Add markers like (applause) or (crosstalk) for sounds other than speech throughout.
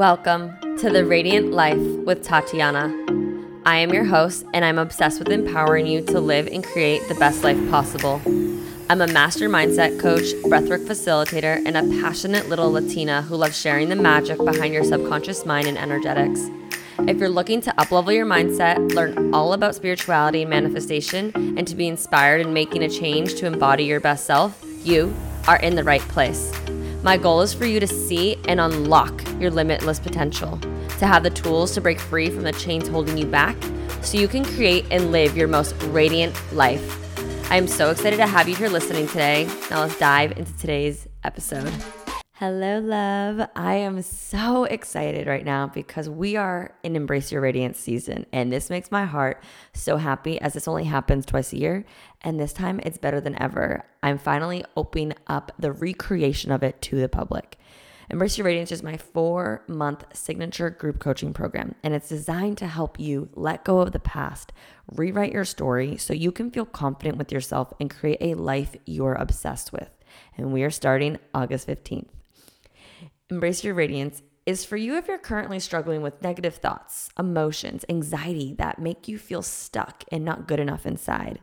Welcome to the Radiant Life with Tatiana. I am your host, and I'm obsessed with empowering you to live and create the best life possible. I'm a master mindset coach, breathwork facilitator, and a passionate little Latina who loves sharing the magic behind your subconscious mind and energetics. If you're looking to uplevel your mindset, learn all about spirituality and manifestation, and to be inspired in making a change to embody your best self, you are in the right place. My goal is for you to see and unlock your limitless potential, to have the tools to break free from the chains holding you back so you can create and live your most radiant life. I am so excited to have you here listening today. Now let's dive into today's episode. Hello, love. I am so excited right now because we are in Embrace Your Radiance season, and this makes my heart so happy as this only happens twice a year. And this time it's better than ever. I'm finally opening up the recreation of it to the public. Embrace Your Radiance is my four month signature group coaching program, and it's designed to help you let go of the past, rewrite your story so you can feel confident with yourself and create a life you're obsessed with. And we are starting August 15th. Embrace Your Radiance is for you if you're currently struggling with negative thoughts, emotions, anxiety that make you feel stuck and not good enough inside.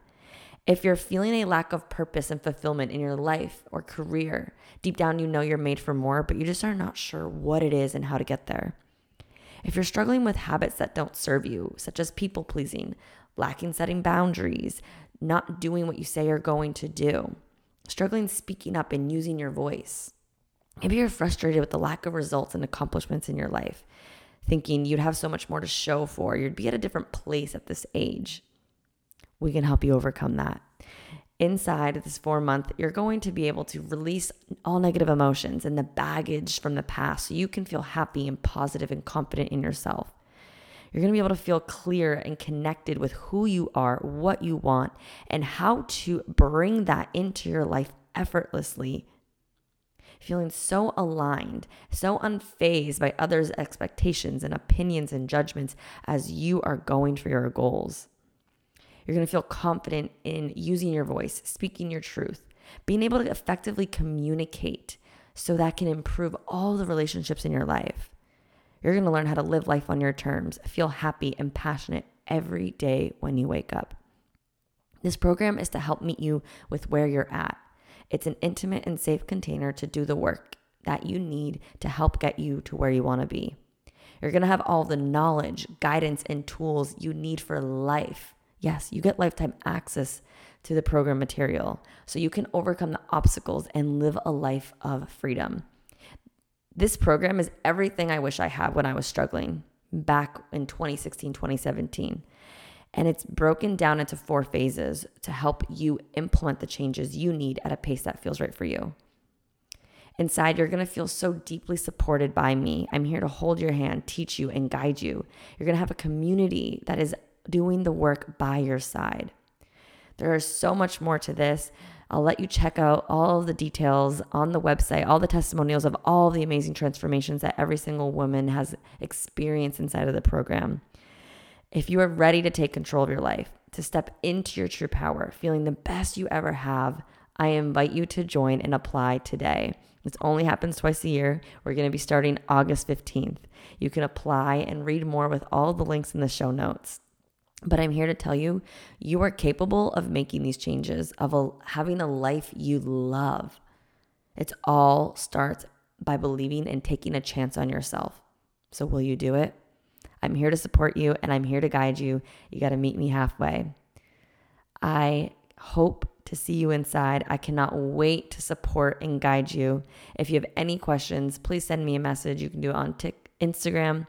If you're feeling a lack of purpose and fulfillment in your life or career, deep down you know you're made for more, but you just are not sure what it is and how to get there. If you're struggling with habits that don't serve you, such as people pleasing, lacking setting boundaries, not doing what you say you're going to do, struggling speaking up and using your voice, Maybe you're frustrated with the lack of results and accomplishments in your life, thinking you'd have so much more to show for, you'd be at a different place at this age. We can help you overcome that. Inside this four month, you're going to be able to release all negative emotions and the baggage from the past so you can feel happy and positive and confident in yourself. You're going to be able to feel clear and connected with who you are, what you want, and how to bring that into your life effortlessly feeling so aligned, so unfazed by others' expectations and opinions and judgments as you are going for your goals. You're going to feel confident in using your voice, speaking your truth, being able to effectively communicate so that can improve all the relationships in your life. You're going to learn how to live life on your terms, feel happy and passionate every day when you wake up. This program is to help meet you with where you're at it's an intimate and safe container to do the work that you need to help get you to where you want to be. You're going to have all the knowledge, guidance, and tools you need for life. Yes, you get lifetime access to the program material so you can overcome the obstacles and live a life of freedom. This program is everything I wish I had when I was struggling back in 2016, 2017. And it's broken down into four phases to help you implement the changes you need at a pace that feels right for you. Inside, you're going to feel so deeply supported by me. I'm here to hold your hand, teach you, and guide you. You're going to have a community that is doing the work by your side. There is so much more to this. I'll let you check out all of the details on the website, all the testimonials of all the amazing transformations that every single woman has experienced inside of the program. If you are ready to take control of your life, to step into your true power, feeling the best you ever have, I invite you to join and apply today. This only happens twice a year. We're going to be starting August 15th. You can apply and read more with all the links in the show notes. But I'm here to tell you, you are capable of making these changes, of a, having a life you love. It all starts by believing and taking a chance on yourself. So, will you do it? I'm here to support you and I'm here to guide you. You got to meet me halfway. I hope to see you inside. I cannot wait to support and guide you. If you have any questions, please send me a message. You can do it on Instagram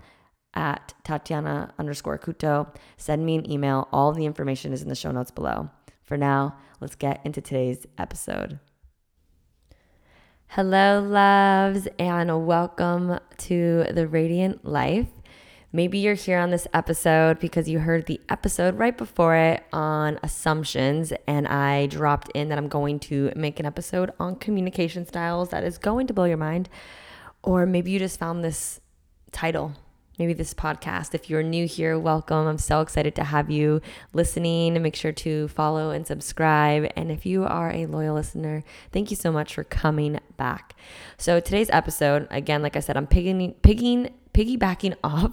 at Tatiana underscore Couto. Send me an email. All the information is in the show notes below. For now, let's get into today's episode. Hello, loves, and welcome to the Radiant Life. Maybe you're here on this episode because you heard the episode right before it on assumptions, and I dropped in that I'm going to make an episode on communication styles that is going to blow your mind. Or maybe you just found this title, maybe this podcast. If you're new here, welcome. I'm so excited to have you listening. Make sure to follow and subscribe. And if you are a loyal listener, thank you so much for coming back. So today's episode, again, like I said, I'm picking, picking piggybacking (laughs) off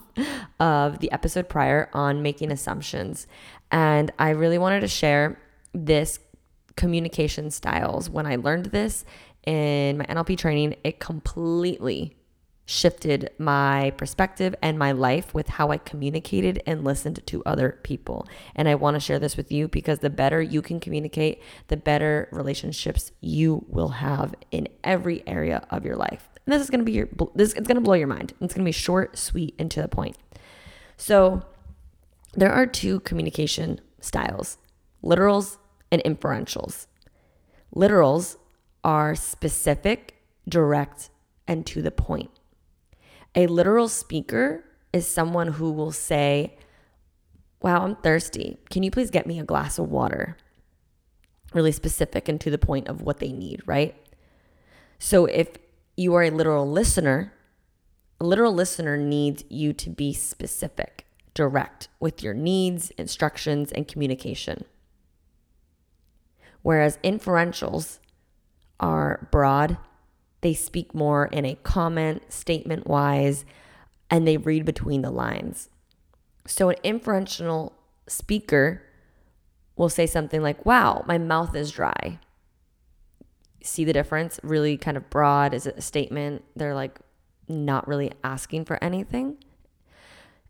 of the episode prior on making assumptions. And I really wanted to share this communication styles. When I learned this in my NLP training, it completely shifted my perspective and my life with how I communicated and listened to other people. And I want to share this with you because the better you can communicate, the better relationships you will have in every area of your life. And this is going to be your this it's going to blow your mind. It's going to be short, sweet, and to the point. So, there are two communication styles: literals and inferentials. Literals are specific, direct, and to the point. A literal speaker is someone who will say, Wow, I'm thirsty. Can you please get me a glass of water? Really specific and to the point of what they need, right? So if you are a literal listener, a literal listener needs you to be specific, direct with your needs, instructions, and communication. Whereas inferentials are broad, they speak more in a comment, statement wise, and they read between the lines. So, an inferential speaker will say something like, Wow, my mouth is dry. See the difference? Really kind of broad. Is it a statement? They're like not really asking for anything.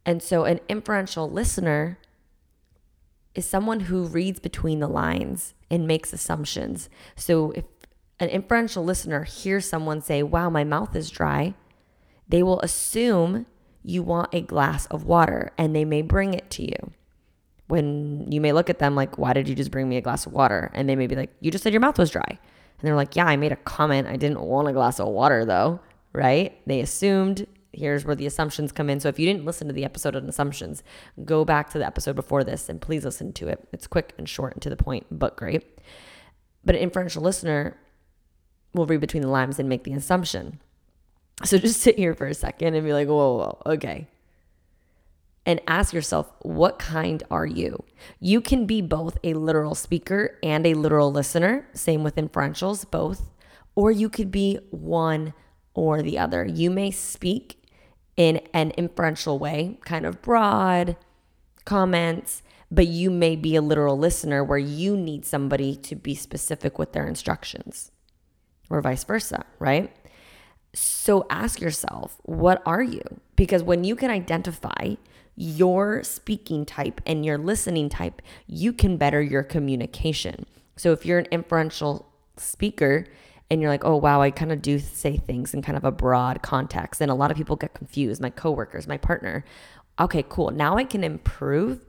And so, an inferential listener is someone who reads between the lines and makes assumptions. So, if an inferential listener hears someone say, Wow, my mouth is dry, they will assume you want a glass of water and they may bring it to you. When you may look at them like, Why did you just bring me a glass of water? And they may be like, You just said your mouth was dry. And they're like, Yeah, I made a comment. I didn't want a glass of water though, right? They assumed. Here's where the assumptions come in. So if you didn't listen to the episode on assumptions, go back to the episode before this and please listen to it. It's quick and short and to the point, but great. But an inferential listener will read between the lines and make the assumption. So just (laughs) sit here for a second and be like, whoa, whoa, okay. And ask yourself, what kind are you? You can be both a literal speaker and a literal listener, same with inferentials, both. Or you could be one or the other. You may speak in an inferential way, kind of broad comments, but you may be a literal listener where you need somebody to be specific with their instructions or vice versa, right? So ask yourself, what are you? Because when you can identify your speaking type and your listening type, you can better your communication. So if you're an inferential speaker and you're like, oh, wow, I kind of do say things in kind of a broad context, and a lot of people get confused, my coworkers, my partner. Okay, cool. Now I can improve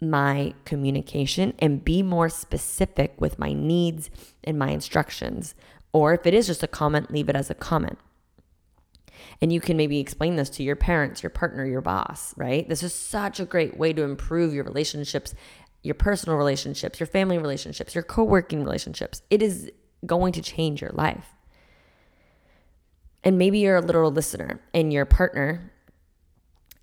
my communication and be more specific with my needs and my instructions or if it is just a comment, leave it as a comment. And you can maybe explain this to your parents, your partner, your boss, right? This is such a great way to improve your relationships, your personal relationships, your family relationships, your co working relationships. It is going to change your life. And maybe you're a literal listener and your partner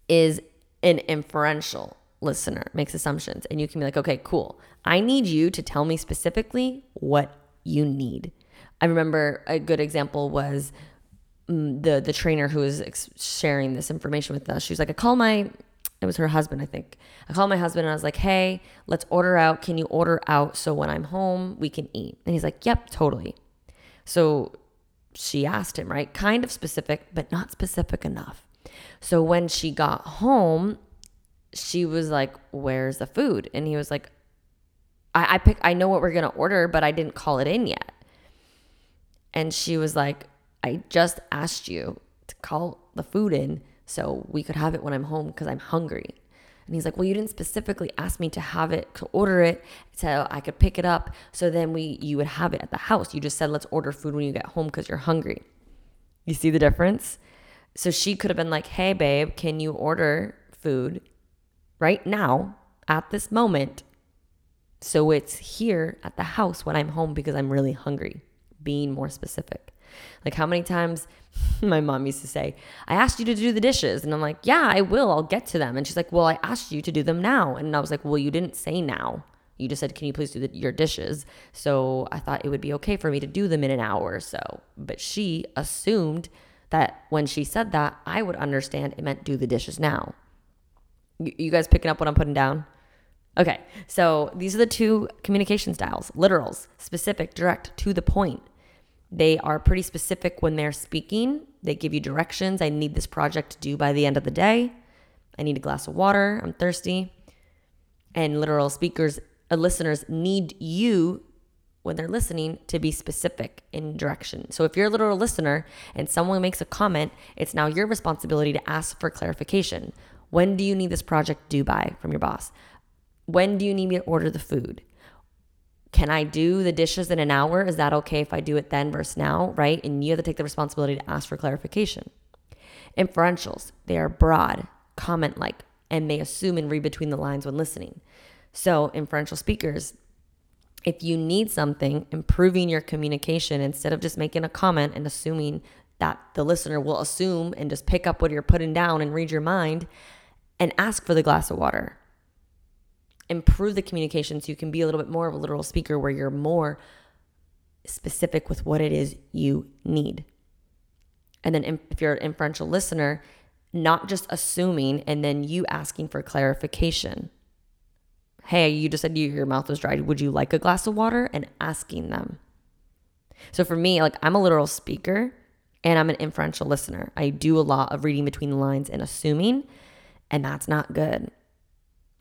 is an inferential listener, makes assumptions. And you can be like, okay, cool. I need you to tell me specifically what you need. I remember a good example was mm, the the trainer who was sharing this information with us. She was like, I call my it was her husband, I think. I called my husband and I was like, hey, let's order out. Can you order out so when I'm home, we can eat? And he's like, yep, totally. So she asked him, right? Kind of specific, but not specific enough. So when she got home, she was like, where's the food? And he was like, I, I pick, I know what we're to order, but I didn't call it in yet. And she was like, I just asked you to call the food in so we could have it when I'm home because I'm hungry. And he's like, Well, you didn't specifically ask me to have it, to order it, so I could pick it up. So then we you would have it at the house. You just said, Let's order food when you get home because you're hungry. You see the difference? So she could have been like, Hey, babe, can you order food right now at this moment? So it's here at the house when I'm home because I'm really hungry being more specific. Like how many times (laughs) my mom used to say, I asked you to do the dishes. And I'm like, yeah, I will. I'll get to them. And she's like, well, I asked you to do them now. And I was like, well, you didn't say now. You just said, can you please do the, your dishes? So I thought it would be okay for me to do them in an hour or so. But she assumed that when she said that, I would understand it meant do the dishes now. You, you guys picking up what I'm putting down? Okay, so these are the two communication styles literals, specific, direct, to the point. They are pretty specific when they're speaking. They give you directions. I need this project to do by the end of the day. I need a glass of water. I'm thirsty. And literal speakers, uh, listeners need you when they're listening to be specific in direction. So if you're a literal listener and someone makes a comment, it's now your responsibility to ask for clarification. When do you need this project due by from your boss? When do you need me to order the food? Can I do the dishes in an hour? Is that okay if I do it then versus now? Right? And you have to take the responsibility to ask for clarification. Inferentials, they are broad, comment like, and may assume and read between the lines when listening. So, inferential speakers, if you need something, improving your communication instead of just making a comment and assuming that the listener will assume and just pick up what you're putting down and read your mind and ask for the glass of water improve the communication so you can be a little bit more of a literal speaker where you're more specific with what it is you need. And then if you're an inferential listener, not just assuming and then you asking for clarification. Hey, you just said your mouth was dry. Would you like a glass of water? And asking them. So for me, like I'm a literal speaker and I'm an inferential listener. I do a lot of reading between the lines and assuming, and that's not good.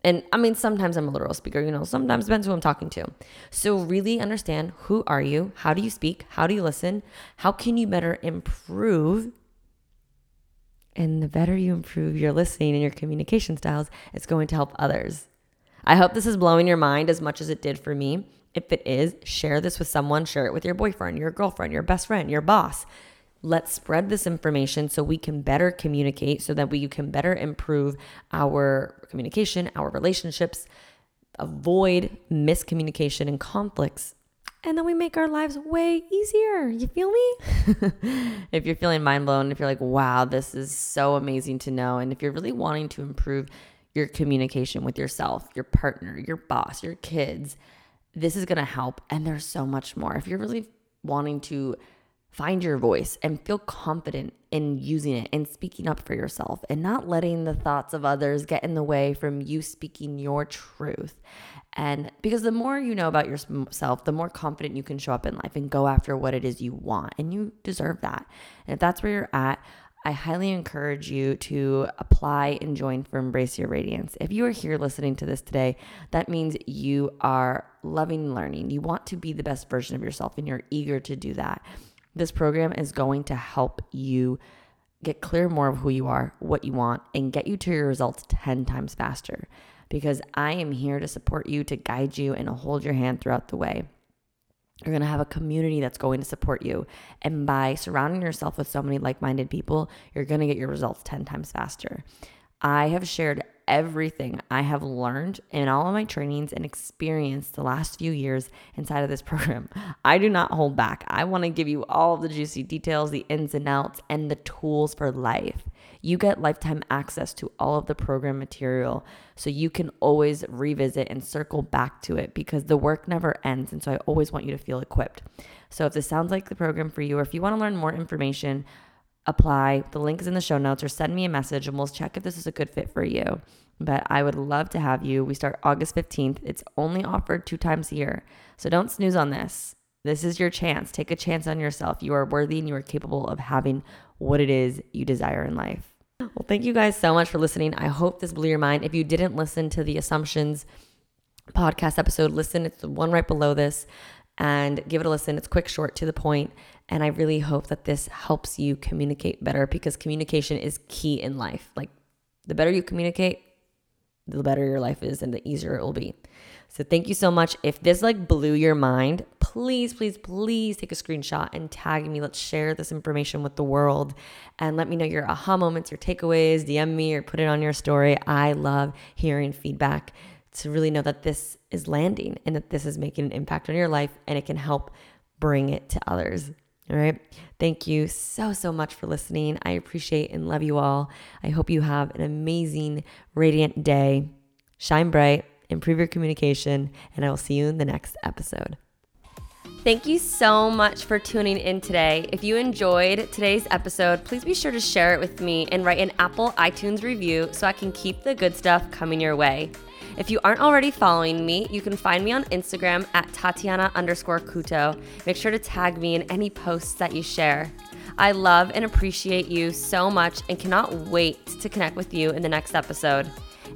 And I mean, sometimes I'm a literal speaker, you know, sometimes depends who I'm talking to. So really understand who are you? How do you speak? How do you listen? How can you better improve? And the better you improve your listening and your communication styles, it's going to help others. I hope this is blowing your mind as much as it did for me. If it is, share this with someone, share it with your boyfriend, your girlfriend, your best friend, your boss. Let's spread this information so we can better communicate, so that we can better improve our communication, our relationships, avoid miscommunication and conflicts. And then we make our lives way easier. You feel me? (laughs) if you're feeling mind blown, if you're like, wow, this is so amazing to know. And if you're really wanting to improve your communication with yourself, your partner, your boss, your kids, this is going to help. And there's so much more. If you're really wanting to Find your voice and feel confident in using it and speaking up for yourself and not letting the thoughts of others get in the way from you speaking your truth. And because the more you know about yourself, the more confident you can show up in life and go after what it is you want. And you deserve that. And if that's where you're at, I highly encourage you to apply and join for Embrace Your Radiance. If you are here listening to this today, that means you are loving learning. You want to be the best version of yourself and you're eager to do that. This program is going to help you get clear more of who you are, what you want, and get you to your results 10 times faster because I am here to support you, to guide you, and to hold your hand throughout the way. You're going to have a community that's going to support you. And by surrounding yourself with so many like minded people, you're going to get your results 10 times faster. I have shared everything I have learned in all of my trainings and experience the last few years inside of this (laughs) program. I do not hold back. I want to give you all the juicy details, the ins and outs, and the tools for life. You get lifetime access to all of the program material so you can always revisit and circle back to it because the work never ends. And so I always want you to feel equipped. So if this sounds like the program for you, or if you want to learn more information, apply. The link is in the show notes or send me a message and we'll check if this is a good fit for you. But I would love to have you. We start August 15th. It's only offered two times a year. So don't snooze on this. This is your chance. Take a chance on yourself. You are worthy and you are capable of having what it is you desire in life. Well, thank you guys so much for listening. I hope this blew your mind. If you didn't listen to the Assumptions podcast episode, listen. It's the one right below this and give it a listen. It's quick, short, to the point, And I really hope that this helps you communicate better because communication is key in life. Like the better you communicate, the better your life is and the easier it will be. So thank you so much. If this like blew your mind, please, please, please take a screenshot and tag me. Let's share this information with the world and let me know your aha moments, your takeaways, DM me or put it on your story. I love hearing feedback to really know that this is landing and that this is making an impact on your life and it can help bring it to others. All right. Thank you so, so much for listening. I appreciate and love you all. I hope you have an amazing, radiant day. Shine bright, improve your communication, and I will see you in the next episode. Thank you so much for tuning in today. If you enjoyed today's episode, please be sure to share it with me and write an Apple iTunes review so I can keep the good stuff coming your way. If you aren't already following me, you can find me on Instagram at Tatiana underscore Couto. Make sure to tag me in any posts that you share. I love and appreciate you so much and cannot wait to connect with you in the next episode.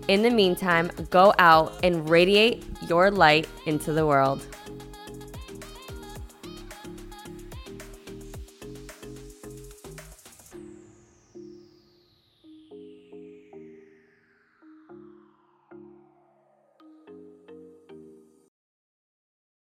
In the meantime, go out and radiate your light into the world.